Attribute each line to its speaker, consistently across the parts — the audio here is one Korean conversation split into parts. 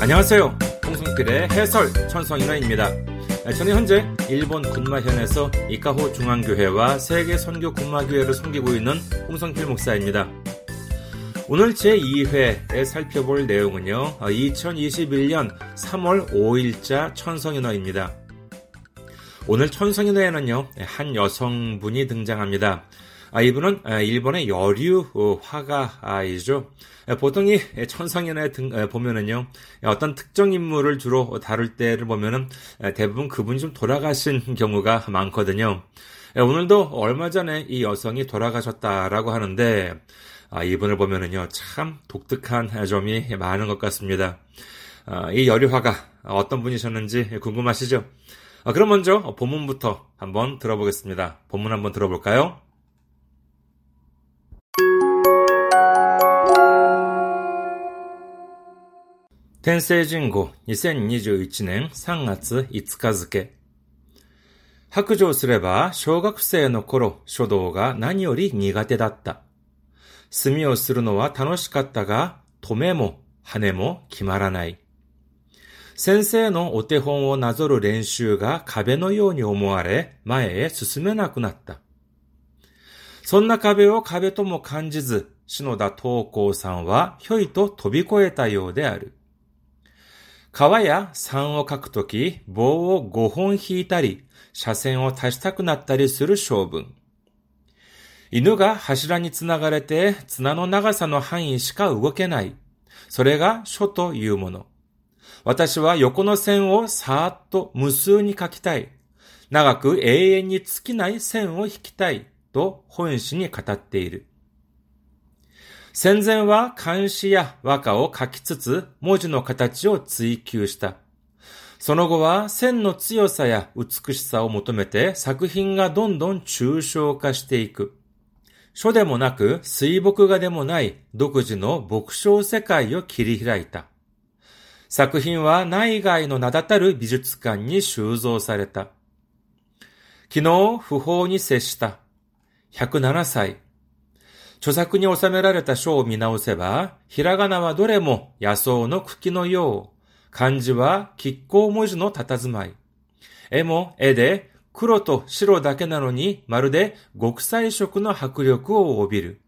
Speaker 1: 안녕하세요. 홍성필의 해설 천성인화입니다. 저는 현재 일본 군마현에서 이카호 중앙교회와 세계 선교 군마교회를 섬기고 있는 홍성필 목사입니다. 오늘 제2회에 살펴볼 내용은요, 2021년 3월 5일자 천성인화입니다. 오늘 천성인화에는요, 한 여성분이 등장합니다. 아, 이분은 아, 일본의 여류 어, 화가이죠. 보통 이 천성연에 보면은요, 어떤 특정 인물을 주로 다룰 때를 보면은 대부분 그분이 좀 돌아가신 경우가 많거든요. 오늘도 얼마 전에 이 여성이 돌아가셨다라고 하는데, 아, 이분을 보면은요, 참 독특한 점이 많은 것 같습니다. 아, 이 여류화가 어떤 분이셨는지 궁금하시죠? 그럼 먼저 본문부터 한번 들어보겠습니다. 본문 한번 들어볼까요? 天聖人語2021年3月5日付。白状すれば小学生の頃書道が何より苦手だった。墨をするのは楽しかったが、止めも羽も決まらない。先生のお手本をなぞる練習が壁のように思われ、前へ進めなくなった。そんな壁を壁とも感じず、篠田東光さんはひょいと飛び越えたようである。川や山を描くとき、棒を5本引いたり、車線を足したくなったりする性分。犬が柱につながれて、綱の長さの範囲しか動けない。それが書というもの。私は横の線をさーっと無数に書きたい。長く永遠に尽きない線を引きたい。と本誌に語っている。戦前は漢詩や和歌を書きつつ文字の形を追求した。その後は線の強さや美しさを求めて作品がどんどん抽象化していく。書でもなく水墨画でもない独自の墨章世界を切り開いた。作品は内外の名だたる美術館に収蔵された。昨日不法に接した。107歳。著作に収められた書を見直せば、ひらがなはどれも野草の茎のよう、漢字は亀甲文字の佇まい。絵も絵で黒と白だけなのに、まるで極彩色の迫力を帯びる。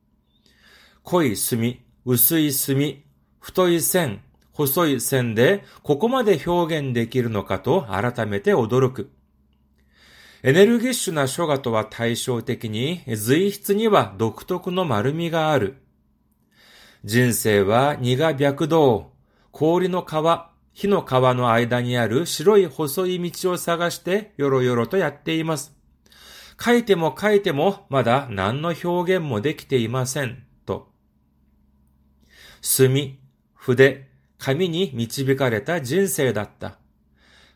Speaker 1: 濃い墨、薄い墨、太い線、細い線でここまで表現できるのかと改めて驚く。エネルギッシュな書画とは対照的に、随筆には独特の丸みがある。人生は荷が白道、氷の川、火の川の間にある白い細い道を探してよろよろとやっています。書いても書いてもまだ何の表現もできていません。と。墨、筆、紙に導かれた人生だった。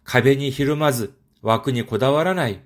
Speaker 1: 壁にひるまず、枠にこだわらない。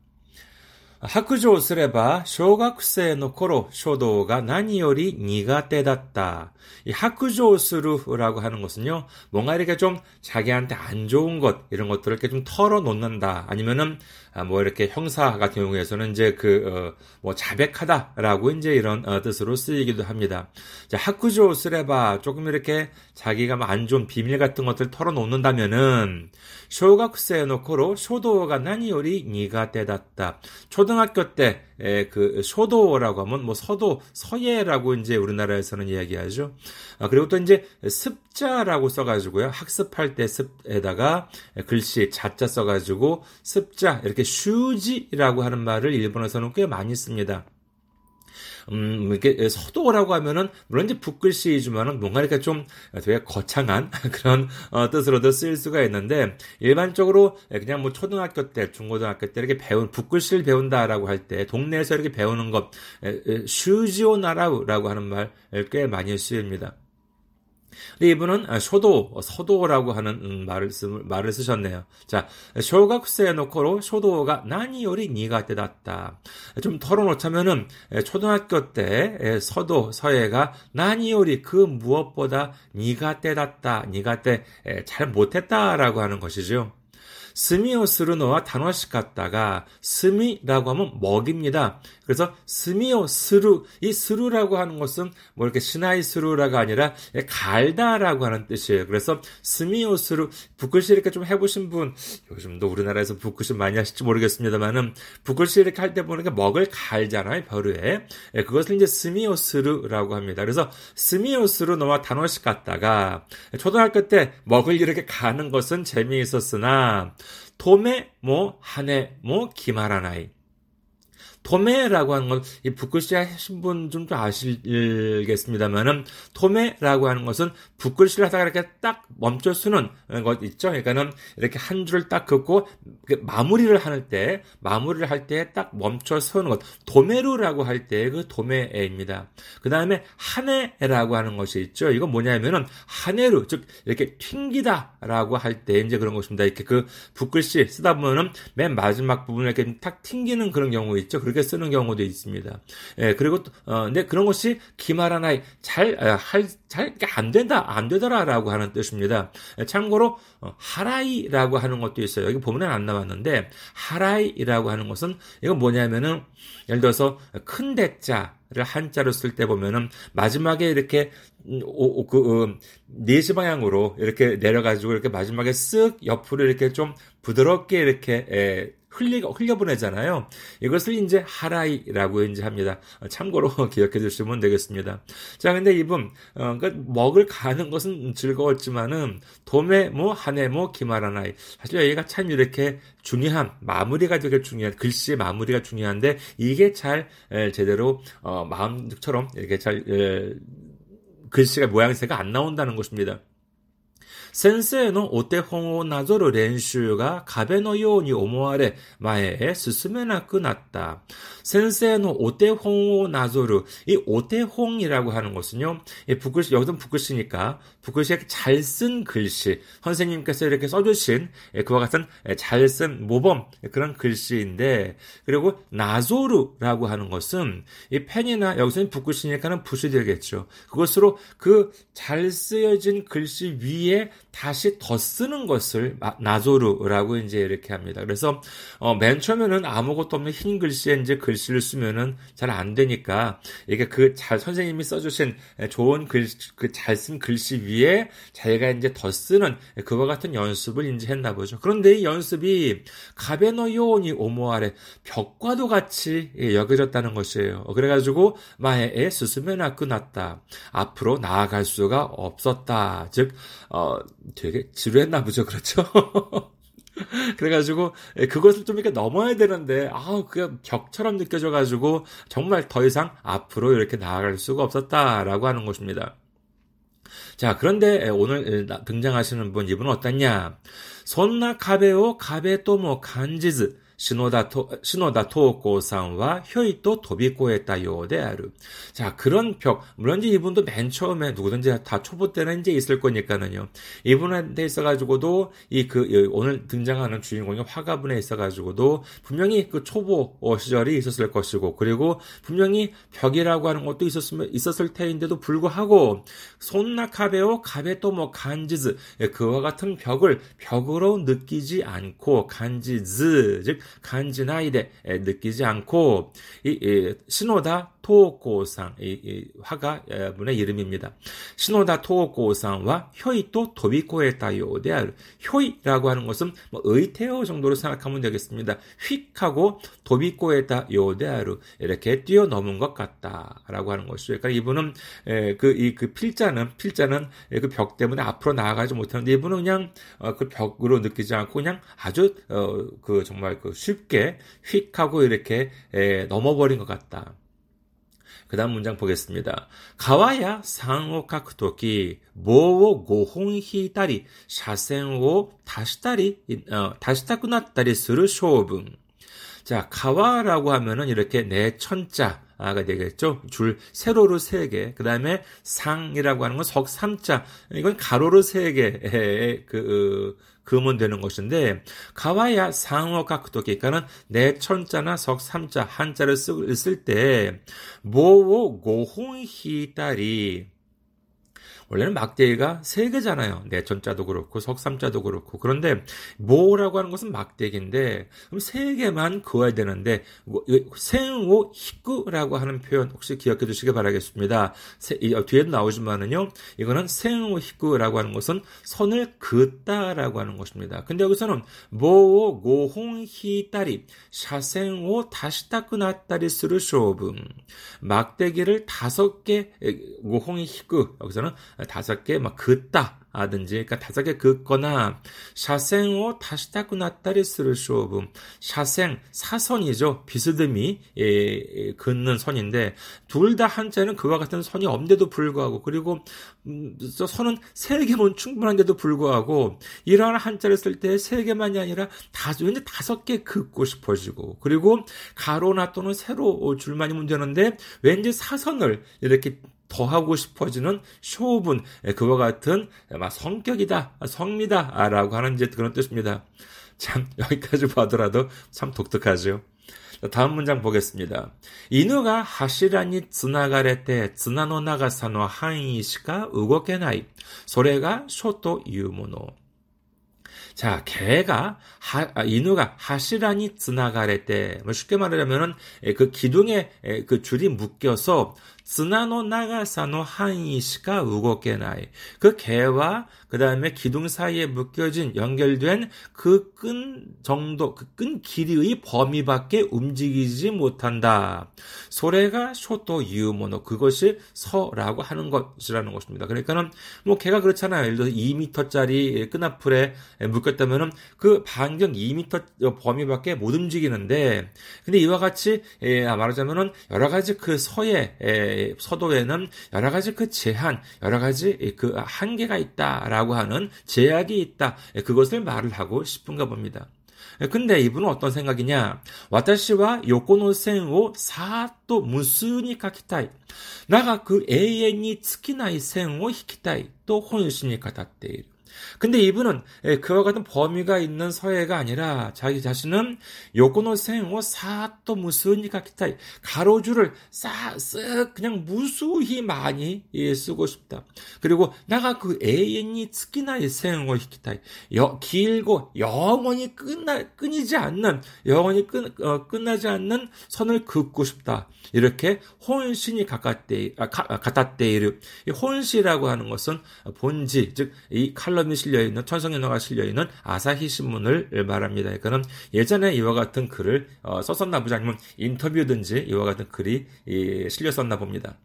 Speaker 1: 白状すれば、小学生の頃、書道が何より苦手だった。이 학교조 스루라고 하는 것은요, 뭔가 이렇게 좀 자기한테 안 좋은 것, 이런 것들을 이렇게 좀 털어놓는다. 아니면은, 아, 뭐 이렇게 형사 같은 경우에서는 이제 그, 어, 뭐 자백하다라고 이제 이런 어, 뜻으로 쓰이기도 합니다. 자, 학교조 스레바 조금 이렇게 자기가 뭐 안 좋은 비밀 같은 것들 털어놓는다면은, 쇼각세 노코로 쇼도가 나니요리 니가 때das다. 초등 학교 때그 쇼도라고 하면 뭐 서도 서예라고 이제 우리나라에서는 이야기하죠. 아, 그리고 또 이제 습자라고 써가지고요. 학습할 때 습에다가 글씨 자 자 써가지고 습자 이렇게 習字라고 하는 말을 일본에서는 꽤 많이 씁니다. 음, 이렇게 서도라고 하면은, 물론 이제 붓글씨이지만은 뭔가 이렇게 좀 되게 거창한 그런 어, 뜻으로도 쓰일 수가 있는데, 일반적으로 그냥 뭐 초등학교 때, 중고등학교 때 이렇게 배운, 붓글씨를 배운다라고 할 때, 동네에서 이렇게 배우는 것, 슈지오나라우라고 하는 말 꽤 많이 쓰입니다. 이분은 아, 書道, 서도라고 하는 음, 말을, 쓰, 말을 쓰셨네요. 자, 小学生のころ 書道が 何より 苦手だった. 좀 털어놓자면은 초등학교 때 서도, 서예가 何より 그 무엇보다 苦手だった, 苦手 잘 못했다라고 하는 것이죠. 스미오 스루노와 단어식 같다가 스미라고 하면 먹입니다. 그래서 스미오 스루 이 스루라고 하는 것은 뭐 이렇게 시나이 스루라가 아니라 갈다라고 하는 뜻이에요. 그래서 墨を する 붓글씨 이렇게 좀 해보신 분 요즘도 우리나라에서 붓글씨 많이 하실지 모르겠습니다만은 붓글씨 이렇게 할 때 보니까 먹을 갈잖아요 벼루에 예, 그것을 이제 墨を する라고 합니다. 그래서 墨を するのは 楽しかったが 초등학교 때 먹을 이렇게 가는 것은 재미있었으나 도매 뭐 한해 뭐 기말하나이 토메라고 하는 것, 이 붓글씨 하신 분 좀 아시겠습니다만은, 토메라고 하는 것은 붓글씨를 하다가 이렇게 딱 멈춰 쓰는 것 있죠. 그러니까는 이렇게 한 줄을 딱 긋고, 마무리를 할 때, 마무리를 할 때 딱 멈춰 서는 것. 도메루라고 할 때 그 도메입니다. 그 다음에 한해라고 하는 것이 있죠. 이건 뭐냐면은, 한해루, 즉, 이렇게 튕기다라고 할 때 이제 그런 것입니다. 이렇게 그 붓글씨 쓰다 보면은 맨 마지막 부분에 이렇게 탁 튕기는 그런 경우 있죠. 그렇게 쓰는 경우도 있습니다. 예, 그리고 어, 근데 그런 것이 기말하나이 잘할잘 안 된다 안 되더라라고 하는 뜻입니다. 예, 참고로 어, 하라이라고 하는 것도 있어요. 여기 보면 안 나왔는데 하라이라고 하는 것은 이건 뭐냐면은 예를 들어서 큰 대자 를 한자로 쓸 때 보면은 마지막에 이렇게 오, 그, 음, 네시 방향으로 이렇게 내려가지고 이렇게 마지막에 쓱 옆으로 이렇게 좀 부드럽게 이렇게 에, 흘리, 흘려보내잖아요. 이것을 이제 하라이라고 이제 합니다. 참고로 기억해 주시면 되겠습니다. 자, 근데 이분, 어, 그 먹을 가는 것은 즐거웠지만은, 도매, 뭐, 한해, 뭐, 기말하나이. 사실 여기가 참 이렇게 중요한, 마무리가 되게 중요한, 글씨의 마무리가 중요한데, 이게 잘, 에, 제대로, 어, 마음처럼 이렇게 잘, 에, 글씨가 모양새가 안 나온다는 것입니다. 先生のお手本をなぞる練習が壁のように思われ、前へ進めなくなった。 센세의 오대홍 나조르 이 오대홍이라고 하는 것은요. 이 북글씨 여기서 북글씨니까 북글씨에 잘 쓴 글씨 선생님께서 이렇게 써주신 예, 그와 같은 예, 잘쓴 모범 그런 글씨인데 그리고 나조르라고 하는 것은 이 펜이나 여기서는 북글씨니까는 붓이 되겠죠. 그것으로 그 잘 쓰여진 글씨 위에 다시 더 쓰는 것을 나조르라고 이제 이렇게 합니다. 그래서 어, 맨 처음에는 아무것도 없는 흰 글씨에 이제 글 글씨를 쓰면은 잘 안 되니까 이게 그 잘 선생님이 써주신 좋은 글 그 잘 쓴 글씨 위에 자기가 이제 더 쓰는 그와 같은 연습을 이제 했나 보죠. 그런데 이 연습이 가베노 요온이 오모아래 벽과도 같이 여겨졌다는 것이에요. 그래가지고 마에에 스스메나 끝났다. 앞으로 나아갈 수가 없었다. 즉, 어, 되게 지루했나 보죠. 그렇죠? 그래가지고 예, 그것을 좀 이렇게 넘어야 되는데 아우 그게 벽처럼 느껴져가지고 정말 더 이상 앞으로 이렇게 나아갈 수가 없었다라고 하는 것입니다. 자, 그런데 예, 오늘 예, 등장하시는 분 이분은 어떠냐? 손나 가베오 가베 또뭐 간지즈 篠田と、篠田東光さんは、ひょいと飛び越えたようである. 자, 그런 벽. 물론 이제 이분도 맨 처음에 누구든지 다 초보 때는 이제 있을 거니까는요. 이분한테 있어가지고도, 이 그, 오늘 등장하는 주인공이 화가분에 있어가지고도, 분명히 그 초보 시절이 있었을 것이고, 그리고 분명히 벽이라고 하는 것도 있었으면, 있었을 테인데도 불구하고, 손나카베오 가베또 뭐 간지즈, 그와 같은 벽을 벽으로 느끼지 않고, 간지즈, 즉, 간지나이데 느끼지 않고 이, 이 신호 다 토고상 이, 이 화가 분의 이름입니다. 신호다 토고상과 효이또 도비코에다요 데알 효이라고 하는 것은 뭐 의태어 정도로 생각하면 되겠습니다. 휙하고 도비코에다요 데아루 이렇게 뛰어넘은 것 같다라고 하는 것이죠. 그러니까 이분은 그이그 그 필자는 필자는 그 벽 때문에 앞으로 나아가지 못하는데 이분은 그냥 어, 그 벽으로 느끼지 않고 그냥 아주 어, 그 정말 그 쉽게 휙하고 이렇게 넘어버린 것 같다. 그 다음 문장 보겠습니다. 가와야 상호 카크토키 모오 고홍 히다리 샤센오 다시다리 어, 다시타쿠나다리 스르 쇼분 자 가와라고 하면은 이렇게 내 천자 3자가 되겠죠. 줄 세로로 3개. 그 다음에 상이라고 하는 건 석 3자. 이건 가로로 3개의 그, 그으면 되는 것인데 가와야 상어 각도기 그러니까는 내 천자나 석 삼자 한자를 쓸 때 모오 고홍히따리 원래는 막대기가 세 개잖아요. 내천자도 그렇고 석삼자도 그렇고. 그런데 모라고 하는 것은 막대기인데 그럼 세 개만 그어야 되는데 생오 히꾸라고 하는 표현 혹시 기억해 두시기 바라겠습니다. 어, 뒤에도 나오지만은요. 이거는 생오 히꾸라고 하는 것은 선을 긋다라고 하는 것입니다. 근데 여기서는 棒を 五本引いたり 斜線を 足したくなったり する 性分 막대기를 다섯 개 五本 引く 여기서는 다섯 개 막 긋다 하든지, 그러니까 다섯 개 긋거나, 斜線を 足したく なったり する 性分. 斜線, 사선이죠. 비스듬히, 예, 예, 긋는 선인데, 둘 다 한자는 그와 같은 선이 없는데도 불구하고, 그리고, 음, 선은 세 개면 충분한데도 불구하고, 이러한 한자를 쓸 때 세 개만이 아니라, 다섯, 왠지 다섯 개 긋고 싶어지고, 그리고 가로나 또는 세로 줄만이면 되는데, 왠지 사선을 이렇게 더 하고 싶어지는 쇼분 예, 그와 같은 예, 막 성격이다 성미다라고 아, 하는 이제 그런 뜻입니다. 참 여기까지 봐더라도 참 독특하죠. 다음 문장 보겠습니다. 이누가 하시라니 지나가래때 지나노 나가사노 한이시가 우고케나이 소래가 쇼토 유무노 자, 개가 하, 아, 인우가 하시라니 지나가래 때 뭐 쉽게 말하자면은 예, 그 기둥에 그 줄이 묶여서 綱の長さの範囲しか動けない。그 개와 그 다음에 기둥 사이에 묶여진 연결된 그 끈 정도, 그 끈 길이의 범위밖에 움직이지 못한다. 소래가 쇼토 유모노 그것이 서라고 하는 것이라는 것입니다. 그러니까는 뭐 개가 그렇잖아요. 예를 들어서 2m짜리 끈앞풀에 묶였다면은 그 반경 2m 범위밖에 못 움직이는데, 근데 이와 같이 예, 말하자면은 여러 가지 그 서에 서도에는 여러 가지 그 제한, 여러 가지 그 한계가 있다라고 하는 제약이 있다. 그것을 말을 하고 싶은가 봅니다. 근데 이분은 어떤 생각이냐? 와타시와 요코노센を 사또 무슨이 가키타이. 나가 그永遠に つきない 線を 引きたい. 또 혼신이 가다때 근데 이분은 예, 그와 같은 범위가 있는 서예가 아니라 자기 자신은 요코노 생오 사또 무스니까 기타 가로줄을 싹쓱 그냥 무수히 많이 예, 쓰고 싶다. 그리고 나가 그 애인이 특히나 생오 기타 길고 영원히 끝나 끊이지 않는 영원히 끝 어, 끝나지 않는 선을 긋고 싶다. 이렇게 혼신이 가깝대 아, 가깝대이르 혼시라고 하는 것은 본지 즉 이 칼 럼이 실려 있는 천성 연화가 실려 있는 아사히 신문을 말합니다. 그는 예전에 이와 같은 글을 어, 썼었나 보지 아니면 인터뷰든지 이와 같은 글이 실렸었나 봅니다.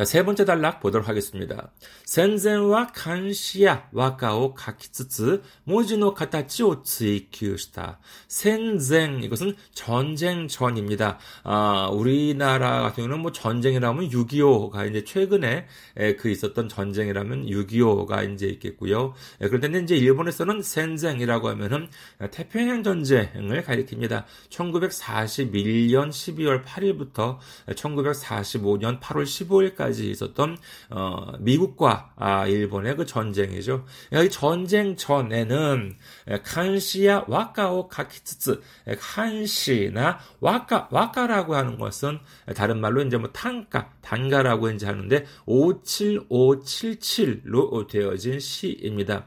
Speaker 1: 자, 세 번째 단락 보도록 하겠습니다. 센젠와 간시야 와카오 가키츠츠 모지노 가타치오 츠이큐시다. 센젠 이것은 전쟁 전입니다. 아, 우리나라 같은 경우는 뭐 전쟁이라면 6.25가 이제 최근에 에, 그 있었던 전쟁이라면 6.25가 이제 있겠고요. 에, 그런데 이제 일본에서는 센젠이라고 하면은 태평양 전쟁을 가리킵니다. 1941년 12월 8일부터 1945년 8월 15일까지 까지 있었던 어, 미국과 아, 일본의 그 전쟁이죠. 이 전쟁 전에는 칸시야 와카오 카키츠츠 칸시나 와카 와카라고 하는 것은 다른 말로 이제 뭐 tan가 단가라고 이제 하는데 57577로 되어진 시입니다.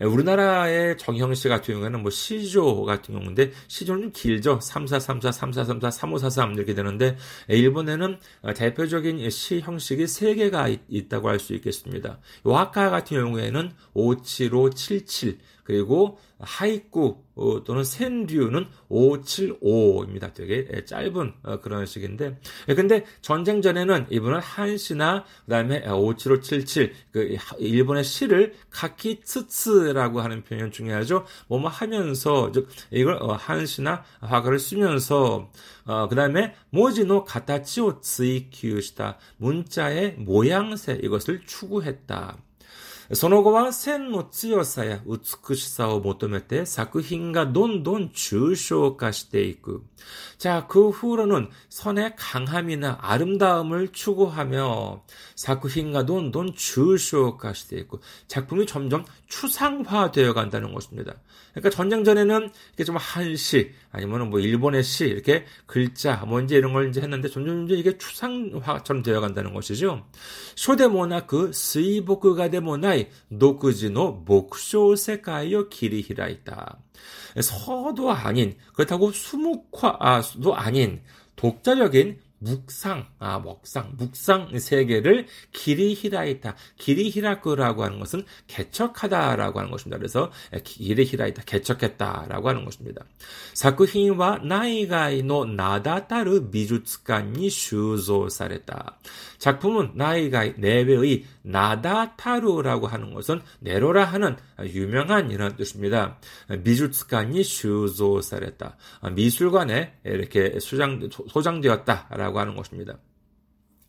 Speaker 1: 예, 우리나라의 정형시 같은 경우에는 뭐 시조 같은 경우인데 시조는 좀 길죠. 3434, 3434, 3543 이렇게 되는데 예, 일본에는 대표적인 시 형식이 3개가 있다고 할 수 있겠습니다. 와카 같은 경우에는 57577 그리고 하이쿠 어, 또는 센류는 575입니다. 되게 예, 짧은 어, 그런 식인데, 예, 근데 전쟁 전에는 이분은 한시나 그다음에 57577 그 일본의 시를 카키츠츠라고 하는 표현 중요하죠. 뭐뭐 하면서 즉 이걸 어, 한시나 화가를 쓰면서 어, 그다음에 모지노 가타치오 츠이키우시다 문자의 모양새 이것을 추구했다. その後は線の強さや美しさを求めて作品がどんどん抽象化していく. 자, 그 후로는 선의 강함이나 아름다움을 추구하며 작품과 돈돈抽象化 して 있고 작품이 점점 추상화되어 간다는 것입니다. 그러니까 전쟁 전에는 이게 좀 한시 아니면 뭐 일본의 시 이렇게 글자 뭐 이제 이런 걸 이제 했는데 점점 점점 이게 추상화처럼 되어 간다는 것이죠. 쇼데모나 그 스이보크가 데모나이 노크지노 목쇼 세카이요 길이 히라이다. 서도 아닌 그렇다고 수묵화도 아닌 독자적인 묵상, 아, 먹상, 묵상 세계를 기리히라이타, 기리히라크라고 하는 것은 개척하다라고 하는 것입니다. 그래서 기리히라이타, 개척했다라고 하는 것입니다. 사쿠힌와 나이가이노 나다타르 미주츠관이 슈조사랬다. 작품은 나이가이 내외의 나다타루라고 하는 것은 내로라 하는 유명한 이런 뜻입니다. 美術館に 収蔵された. 미술관에 이렇게 소장, 소장되었다라고 하는 것입니다.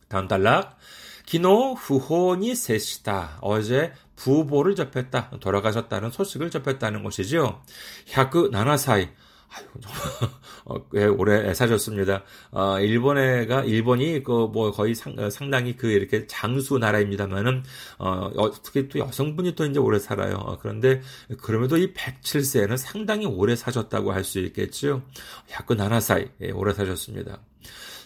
Speaker 1: 다음 단락. きのう 訃報に 接した. 어제 부보를 접했다. 돌아가셨다는 소식을 접했다는. 샤크 나 아유, 어, 꽤 오래 사셨습니다. 어, 일본에가, 일본이 그, 뭐, 거의 상, 어, 상당히 그, 이렇게 장수 나라입니다만은, 어, 특히 또 여성분이 또 이제 오래 살아요. 어, 그런데, 그럼에도 이 107세는 상당히 오래 사셨다고 할 수 있겠죠. 야쿠 나나사이, 예, 오래 사셨습니다.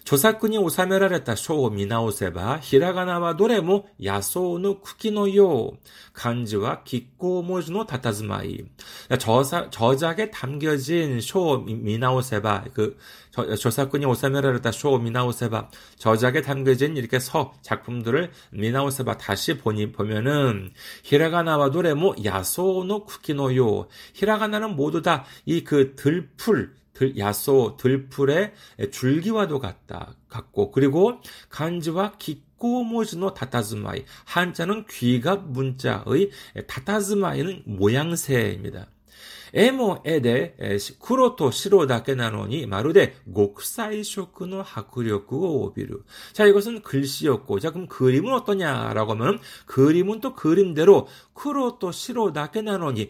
Speaker 1: 著作に収められた書を見直せば、ひらがなはどれも野草の茎のよう。漢字は亀甲文字の佇まい。저사저작에담겨진쇼미나오세바 그、 著作に収められた書を見直せば、저작에담겨진이렇게서작품들을미나오세바다시보니보면은ひらがなはどれも野草の茎のよう。ひらがな는모두다이그 들풀 들, 야소 들풀의 줄기와도 같다 같고 그리고 간지와 기꼬모즈노 다타즈마이 한자는 귀가 문자의 다타즈마이는 모양새입니다. 에모 에데 쿠로토 시로 다케 나노니 마루데 곡사이쇼크노 하쿠력고 오비루. 자 이것은 글씨였고 자 그럼 그림은 어떠냐라고 하면 그림은 또 그림대로 쿠로토 시로 다케 나노니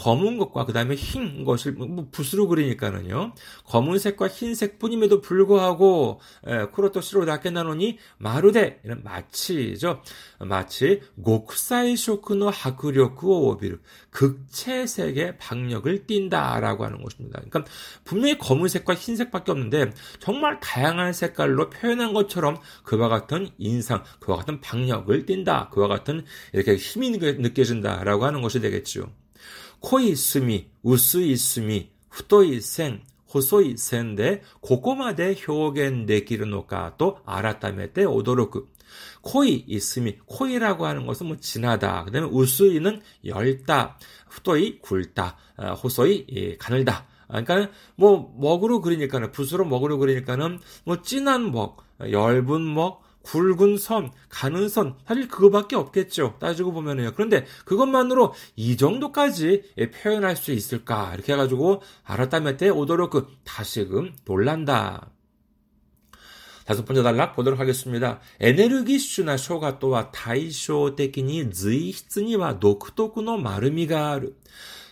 Speaker 1: 검은 것과 그 다음에 흰 것을 뭐 붓으로 그리니까는요. 검은색과 흰색뿐임에도 불구하고 에, 쿠로토 시로 다케나노니 마루데 이런 마치죠. 마치 곡사이 쇼크노 하쿠력구 오비르 극채색의 박력을 띈다라고 하는 것입니다. 그러니까 분명히 검은색과 흰색밖에 없는데 정말 다양한 색깔로 표현한 것처럼 그와 같은 인상, 그와 같은 박력을 띈다, 그와 같은 이렇게 힘이 느껴진다라고 하는 것이 되겠죠. 濃い墨、薄い墨、太い線、細い線でここまで表現できるのかと改めて驚く。 코이 있음이 코이라고 하는 것은 뭐 진하다. 그다음에 우스이는 열다, 후도이 굵다, 호소이 가늘다. 그러니까 뭐 먹으로 그리니까는 붓으로 먹으로 그리니까는 뭐 진한 먹, 얇은 먹, 굵은 선, 가는 선, 사실 그거밖에 없겠죠. 따지고 보면은요. 그런데 그것만으로 이 정도까지 표현할 수 있을까? 이렇게 해가지고 때 오도록 그 다시금 놀란다. 다섯 번째 단락 보도록 하겠습니다. エネルギッシュな 書画とは 対照的に 随筆には 独特の 丸みが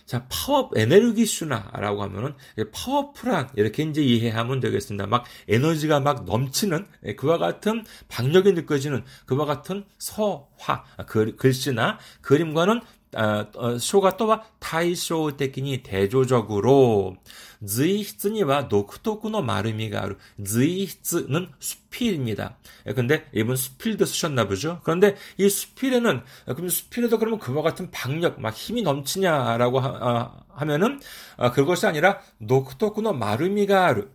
Speaker 1: 자, 파워, 에네르기슈나라고 하면은 파워풀한 이렇게 이제 이해하면 되겠습니다. 막 에너지가 막 넘치는 예, 그와 같은 박력이 느껴지는 그와 같은 서화 글, 글씨나 그림과는 어, 어, 마르미가 아루 즈이히츠는 수필입니다. 예, 근데 이분 수필도 쓰셨나 보죠. 그런데 이 수필에는 그럼 수필에도 그러면 그와 같은 박력, 막 힘이 넘치냐라고 하, 아, 면은 아, 그것이 아니라 마르미가 아루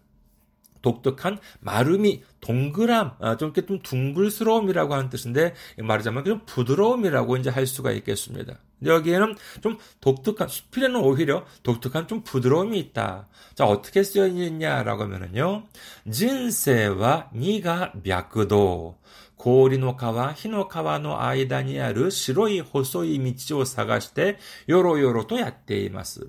Speaker 1: 독특한 마름이 동그람, 아, 좀 이렇게 좀 둥글스러움이라고 하는 뜻인데 말하자면 좀 부드러움이라고 이제 할 수가 있겠습니다. 여기에는 좀 독특한 수필에는 오히려 독특한 좀 부드러움이 있다. 자 어떻게 쓰여 있냐라고 하면은요, 진세와 니가 脈도 고리노카와 히노카와의 아이다니ある白い細い道を探してよろよろとやっています。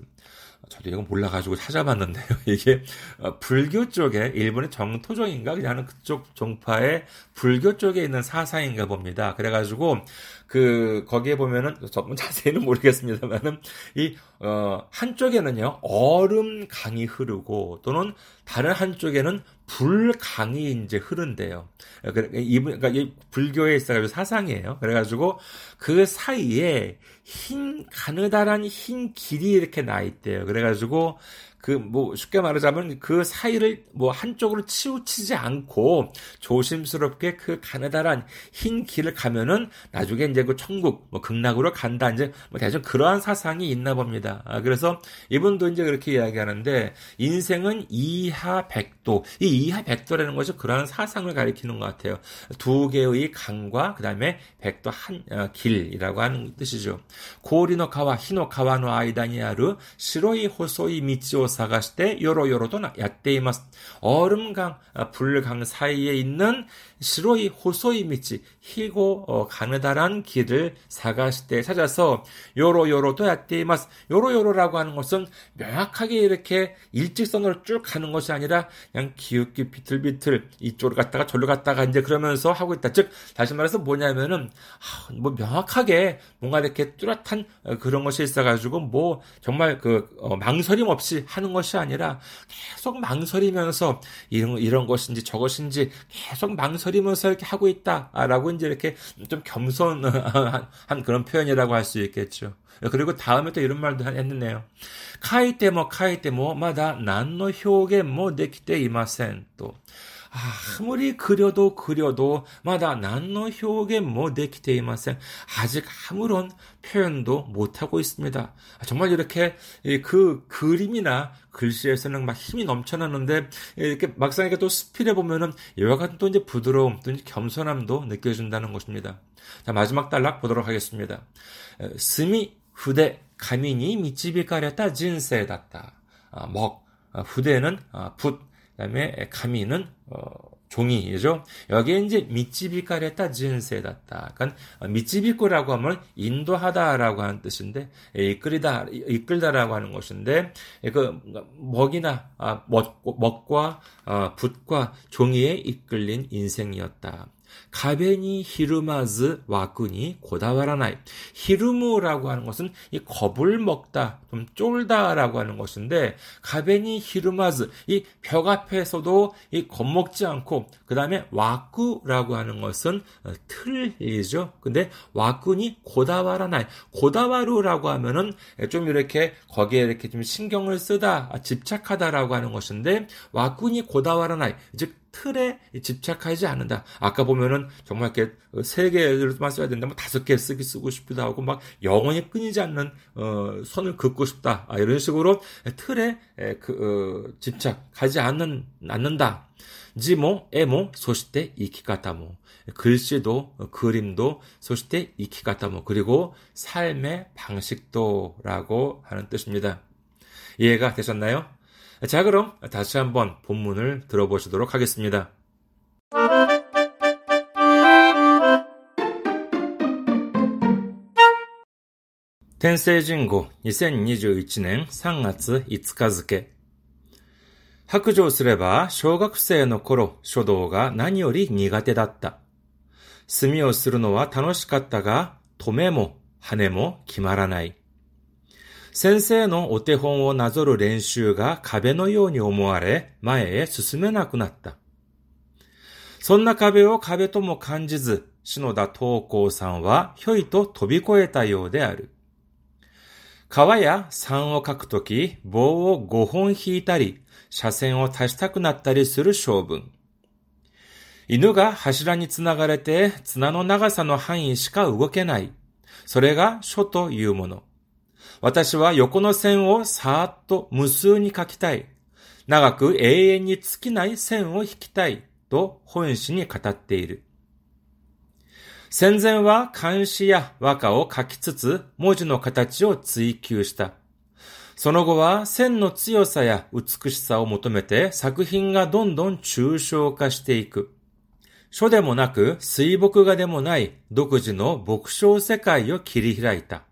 Speaker 1: 저도 이거 몰라가지고 찾아봤는데요. 이게 어, 불교 쪽에 일본의 정토종인가 그냥 그쪽 종파의 불교 쪽에 있는 사상인가 봅니다. 그래가지고 그 거기에 보면은 전문 자세히는 모르겠습니다만은 이 어, 한쪽에는요 얼음 강이 흐르고 또는 다른 한쪽에는 불 강이 이제 흐른대요. 이 그러니까 이 불교에 있어가지고 사상이에요. 그래가지고 그 사이에 흰 가느다란 흰 길이 이렇게 나 있대요. 그래가지고 그 뭐 쉽게 말하자면 그 사이를 뭐 한쪽으로 치우치지 않고 조심스럽게 그 가느다란 흰 길을 가면은 나중에 이제 그 천국 뭐 극락으로 간다 이제 뭐 대충 그러한 사상이 있나 봅니다. 아, 그래서 이분도 이제 그렇게 이야기하는데 인생은 이하 백도 이 이하 백도라는 것이 그러한 사상을 가리키는 것 같아요. 두 개의 강과 그다음에 백도 한 어, 길이라고 하는 뜻이죠. 고리노 가와 히노 가와노 아이다니아르 시로이 호소이 미치오 探してよろよろとやっています. 얼음강, 불강 사이에 있는 시로이 호소이 미치, 희고 어, 가느다란 길을 探して 찾아서 요로요로도 야떼이마스. 요로요로라고 하는 것은 명확하게 이렇게 일직선으로 쭉 가는 것이 아니라 그냥 기웃기 비틀비틀 이쪽으로 갔다가 저로 갔다가 이제 그러면서 하고 있다. 즉 다시 말해서 뭐냐면은 아, 뭐 명확하게 뭔가 이렇게 뚜렷한 어, 그런 것이 있어가지고 뭐 정말 그 어, 망설임 없이 하는 것이 아니라 계속 망설이면서 이런 이런 것인지 저것인지 계속 망설 이면서 이렇게 하고 있다라고 이제 이렇게 좀 겸손한 그런 표현이라고 할 수 있겠죠. 그리고 다음에 또 이런 말도 했는데요. 카이테모 카이테모 마다 난노 효겐모 데키테 이마센 또 아무리 그려도 그려도 마다 난노 효게 뭐 이마센 아직 아무런 표현도 못하고 있습니다. 정말 이렇게 그 그림이나 글씨에서는 막 힘이 넘쳐나는데 이렇게 막상 이렇게 또 스필해 보면은 이와 같은 또 이제 부드러움 또 이제 겸손함도 느껴진다는 것입니다. 자 마지막 단락 보도록 하겠습니다. 스미 후대 가민이 미치비가렸다 진세das다. 아, 먹 후대는 아, 붓 그다음에 가미는 어, 종이죠. 여기에 이제 미치비까랬다 진세das다. 그러니까 미치비꾸라고 하면 인도하다라고 하는 뜻인데 이끌이다 이끌다라고 하는 것인데 그 먹이나 아, 먹, 먹과 아, 붓과 종이에 이끌린 인생이었다. 가베니 히르마즈 와꾸니 고다와라나이. 히르무라고 하는 것은 이 겁을 먹다, 좀 쫄다라고 하는 것인데 가베니 히르마즈 이 벽 앞에서도 이 겁먹지 않고 그 다음에 와꾸라고 하는 것은 어, 틀이죠. 근데 와꾸니 고다와라나이. 고다와루라고 하면은 좀 이렇게 거기에 이렇게 좀 신경을 쓰다, 집착하다라고 하는 것인데 와꾸니 고다와라나이. 즉 틀에 집착하지 않는다. 아까 보면은 정말 이렇게 세 개만 써야 된다. 뭐 다섯 개 쓰기 쓰고 싶기도 하고 막 영원히 끊이지 않는 어, 선을 긋고 싶다. 아, 이런 식으로 틀에 그, 어, 집착하지 않는 않는다. 지모, 에모, 소시대, 이키가타모. 글씨도, 그림도, 소시대, 이키가타모. 그리고 삶의 방식도라고 하는 뜻입니다. 이해가 되셨나요? 자, 그럼 다시 한번 본문을 들어보시도록 하겠습니다. 天聖人語2021年3月5日付白状すれば小学生の頃書道が何より苦手だった。墨をするのは楽しかったが、止めも羽も決まらない。 先生のお手本をなぞる練習が壁のように思われ、前へ進めなくなった。そんな壁を壁とも感じず、篠田東光さんはひょいと飛び越えたようである。川や山を描くとき、棒を5本引いたり、車線を足したくなったりする性分。犬が柱につながれて、綱の長さの範囲しか動けない。それが書というもの。私は横の線をさーっと無数に書きたい。長く永遠に尽きない線を引きたい。と本誌に語っている。戦前は漢詩や和歌を書きつつ文字の形を追求した。その後は線の強さや美しさを求めて作品がどんどん抽象化していく。書でもなく水墨画でもない独自の墨章世界を切り開いた。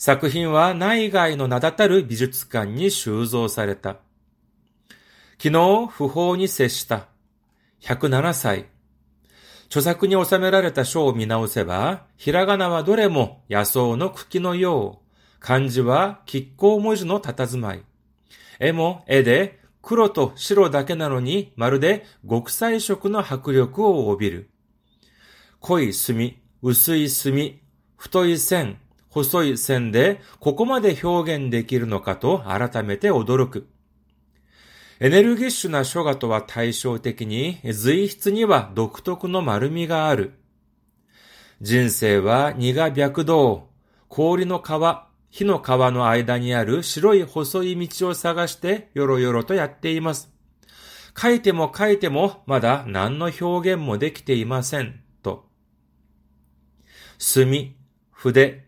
Speaker 1: 作品は内外の名だたる美術館に収蔵された。昨日、不法に接した。107歳。著作に収められた書を見直せば、ひらがなはどれも野草の茎のよう。漢字は亀甲文字の佇まい。絵も絵で黒と白だけなのにまるで極彩色の迫力を帯びる。濃い墨、薄い墨、太い線、細い線でここまで表現できるのかと改めて驚く。エネルギッシュな書画とは対照的に随筆には独特の丸みがある。人生は荷が白道、氷の川、火の川の間にある白い細い道を探してよろよろとやっています。書いても書いてもまだ何の表現もできていません。と。墨、筆、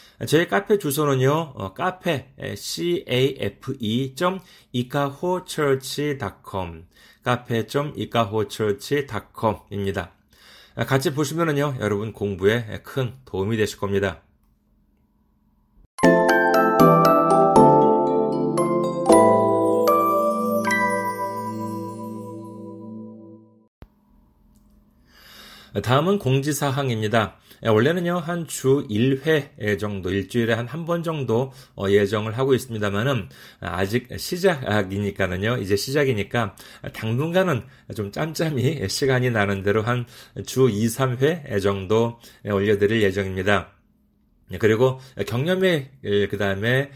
Speaker 1: 저희 카페 주소는요, 어, 카페 cafe.ikahochurch.com 카페.ikahochurch.com입니다. 같이 보시면은요, 여러분 공부에 큰 도움이 되실 겁니다. 다음은 공지사항입니다. 예, 원래는요, 한 주 1회 정도, 일주일에 한 한 번 정도 어, 예정을 하고 있습니다만은, 아직 시작이니까는요, 이제 시작이니까, 당분간은 좀 짬짬이 시간이 나는 대로 한 주 2, 3회 정도 올려드릴 예정입니다. 예, 그리고 경험회 예, 그 다음에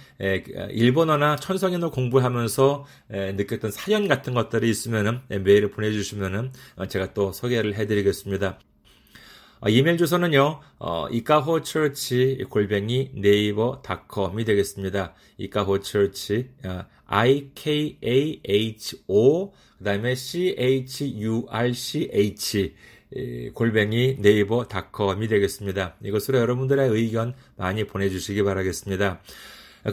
Speaker 1: 일본어나 천성인어 공부하면서 느꼈던 사연 같은 것들이 있으면은 메일을 보내주시면은 어, 제가 또 소개를 해드리겠습니다. 어, 이메일 주소는요, 어, 이카호처치 골뱅이 네이버닷컴이 되겠습니다. 이카호처치, 어, I-K-A-H-O, 그 다음에 C-H-U-R-C-H, 골뱅이 네이버닷컴이 되겠습니다. 이것으로 여러분들의 의견 많이 보내주시기 바라겠습니다.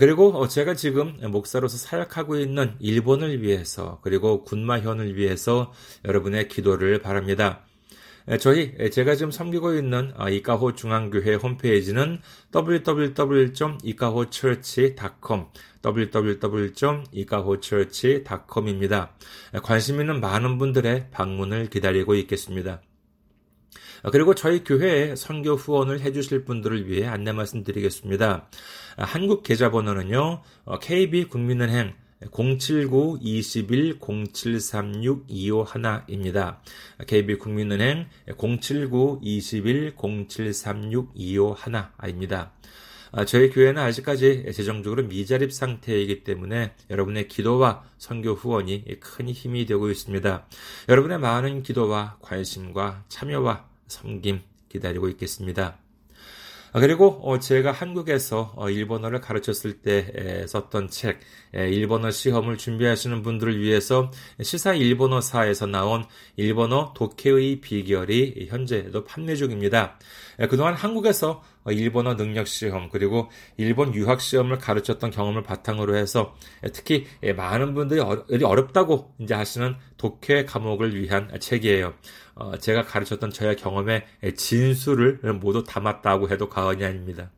Speaker 1: 그리고 어, 제가 지금 목사로서 사역하고 있는 일본을 위해서 그리고 군마현을 위해서 여러분의 기도를 바랍니다. 저희 제가 지금 섬기고 있는 아, 이카호 중앙교회 홈페이지는 www.ikahochurch.com www.ikahochurch.com입니다. 관심 있는 많은 분들의 방문을 기다리고 있겠습니다. 그리고 저희 교회에 선교 후원을 해주실 분들을 위해 안내 말씀드리겠습니다. 한국 계좌번호는요, KB 국민은행 079-21-0736-251입니다. KB국민은행 079-21-0736-251입니다. 저희 교회는 아직까지 재정적으로 미자립 상태이기 때문에 여러분의 기도와 선교 후원이 큰 힘이 되고 있습니다. 여러분의 많은 기도와 관심과 참여와 섬김 기다리고 있겠습니다. 아, 그리고 어, 제가 한국에서 어, 일본어를 가르쳤을 때 썼던 책, 일본어 시험을 준비하시는 분들을 위해서 시사 일본어사에서 나온 일본어 독해의 비결이 현재도 판매 중입니다. 그동안 한국에서 어, 일본어 능력 시험 그리고 일본 유학 시험을 가르쳤던 경험을 바탕으로 해서 특히 많은 분들이 어렵다고 이제 하시는 독해 과목을 위한 책이에요. 어, 제가 가르쳤던 저의 경험의 진수를 모두 담았다고 해도 과언이 아닙니다.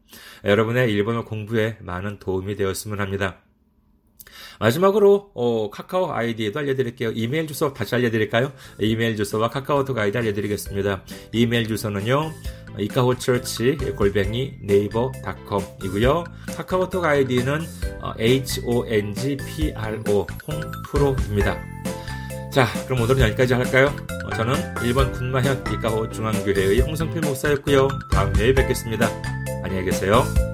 Speaker 1: 여러분의 일본어 공부에 많은 도움이 되었으면 합니다. 마지막으로 어, 카카오 아이디에도 알려드릴게요. 이메일 주소 다시 알려드릴까요? 이메일 주소와 카카오톡 아이디 알려드리겠습니다. 이메일 주소는요. 이카호처치 골뱅이 네이버 닷컴이고요. 카카오톡 아이디는 hongpro 홍프로입니다. 자, 그럼 오늘은 여기까지 할까요? 어, 저는 1번 군마현 이카호 중앙교회의 홍성필 목사였고요. 다음 회에 뵙겠습니다. 안녕히 계세요.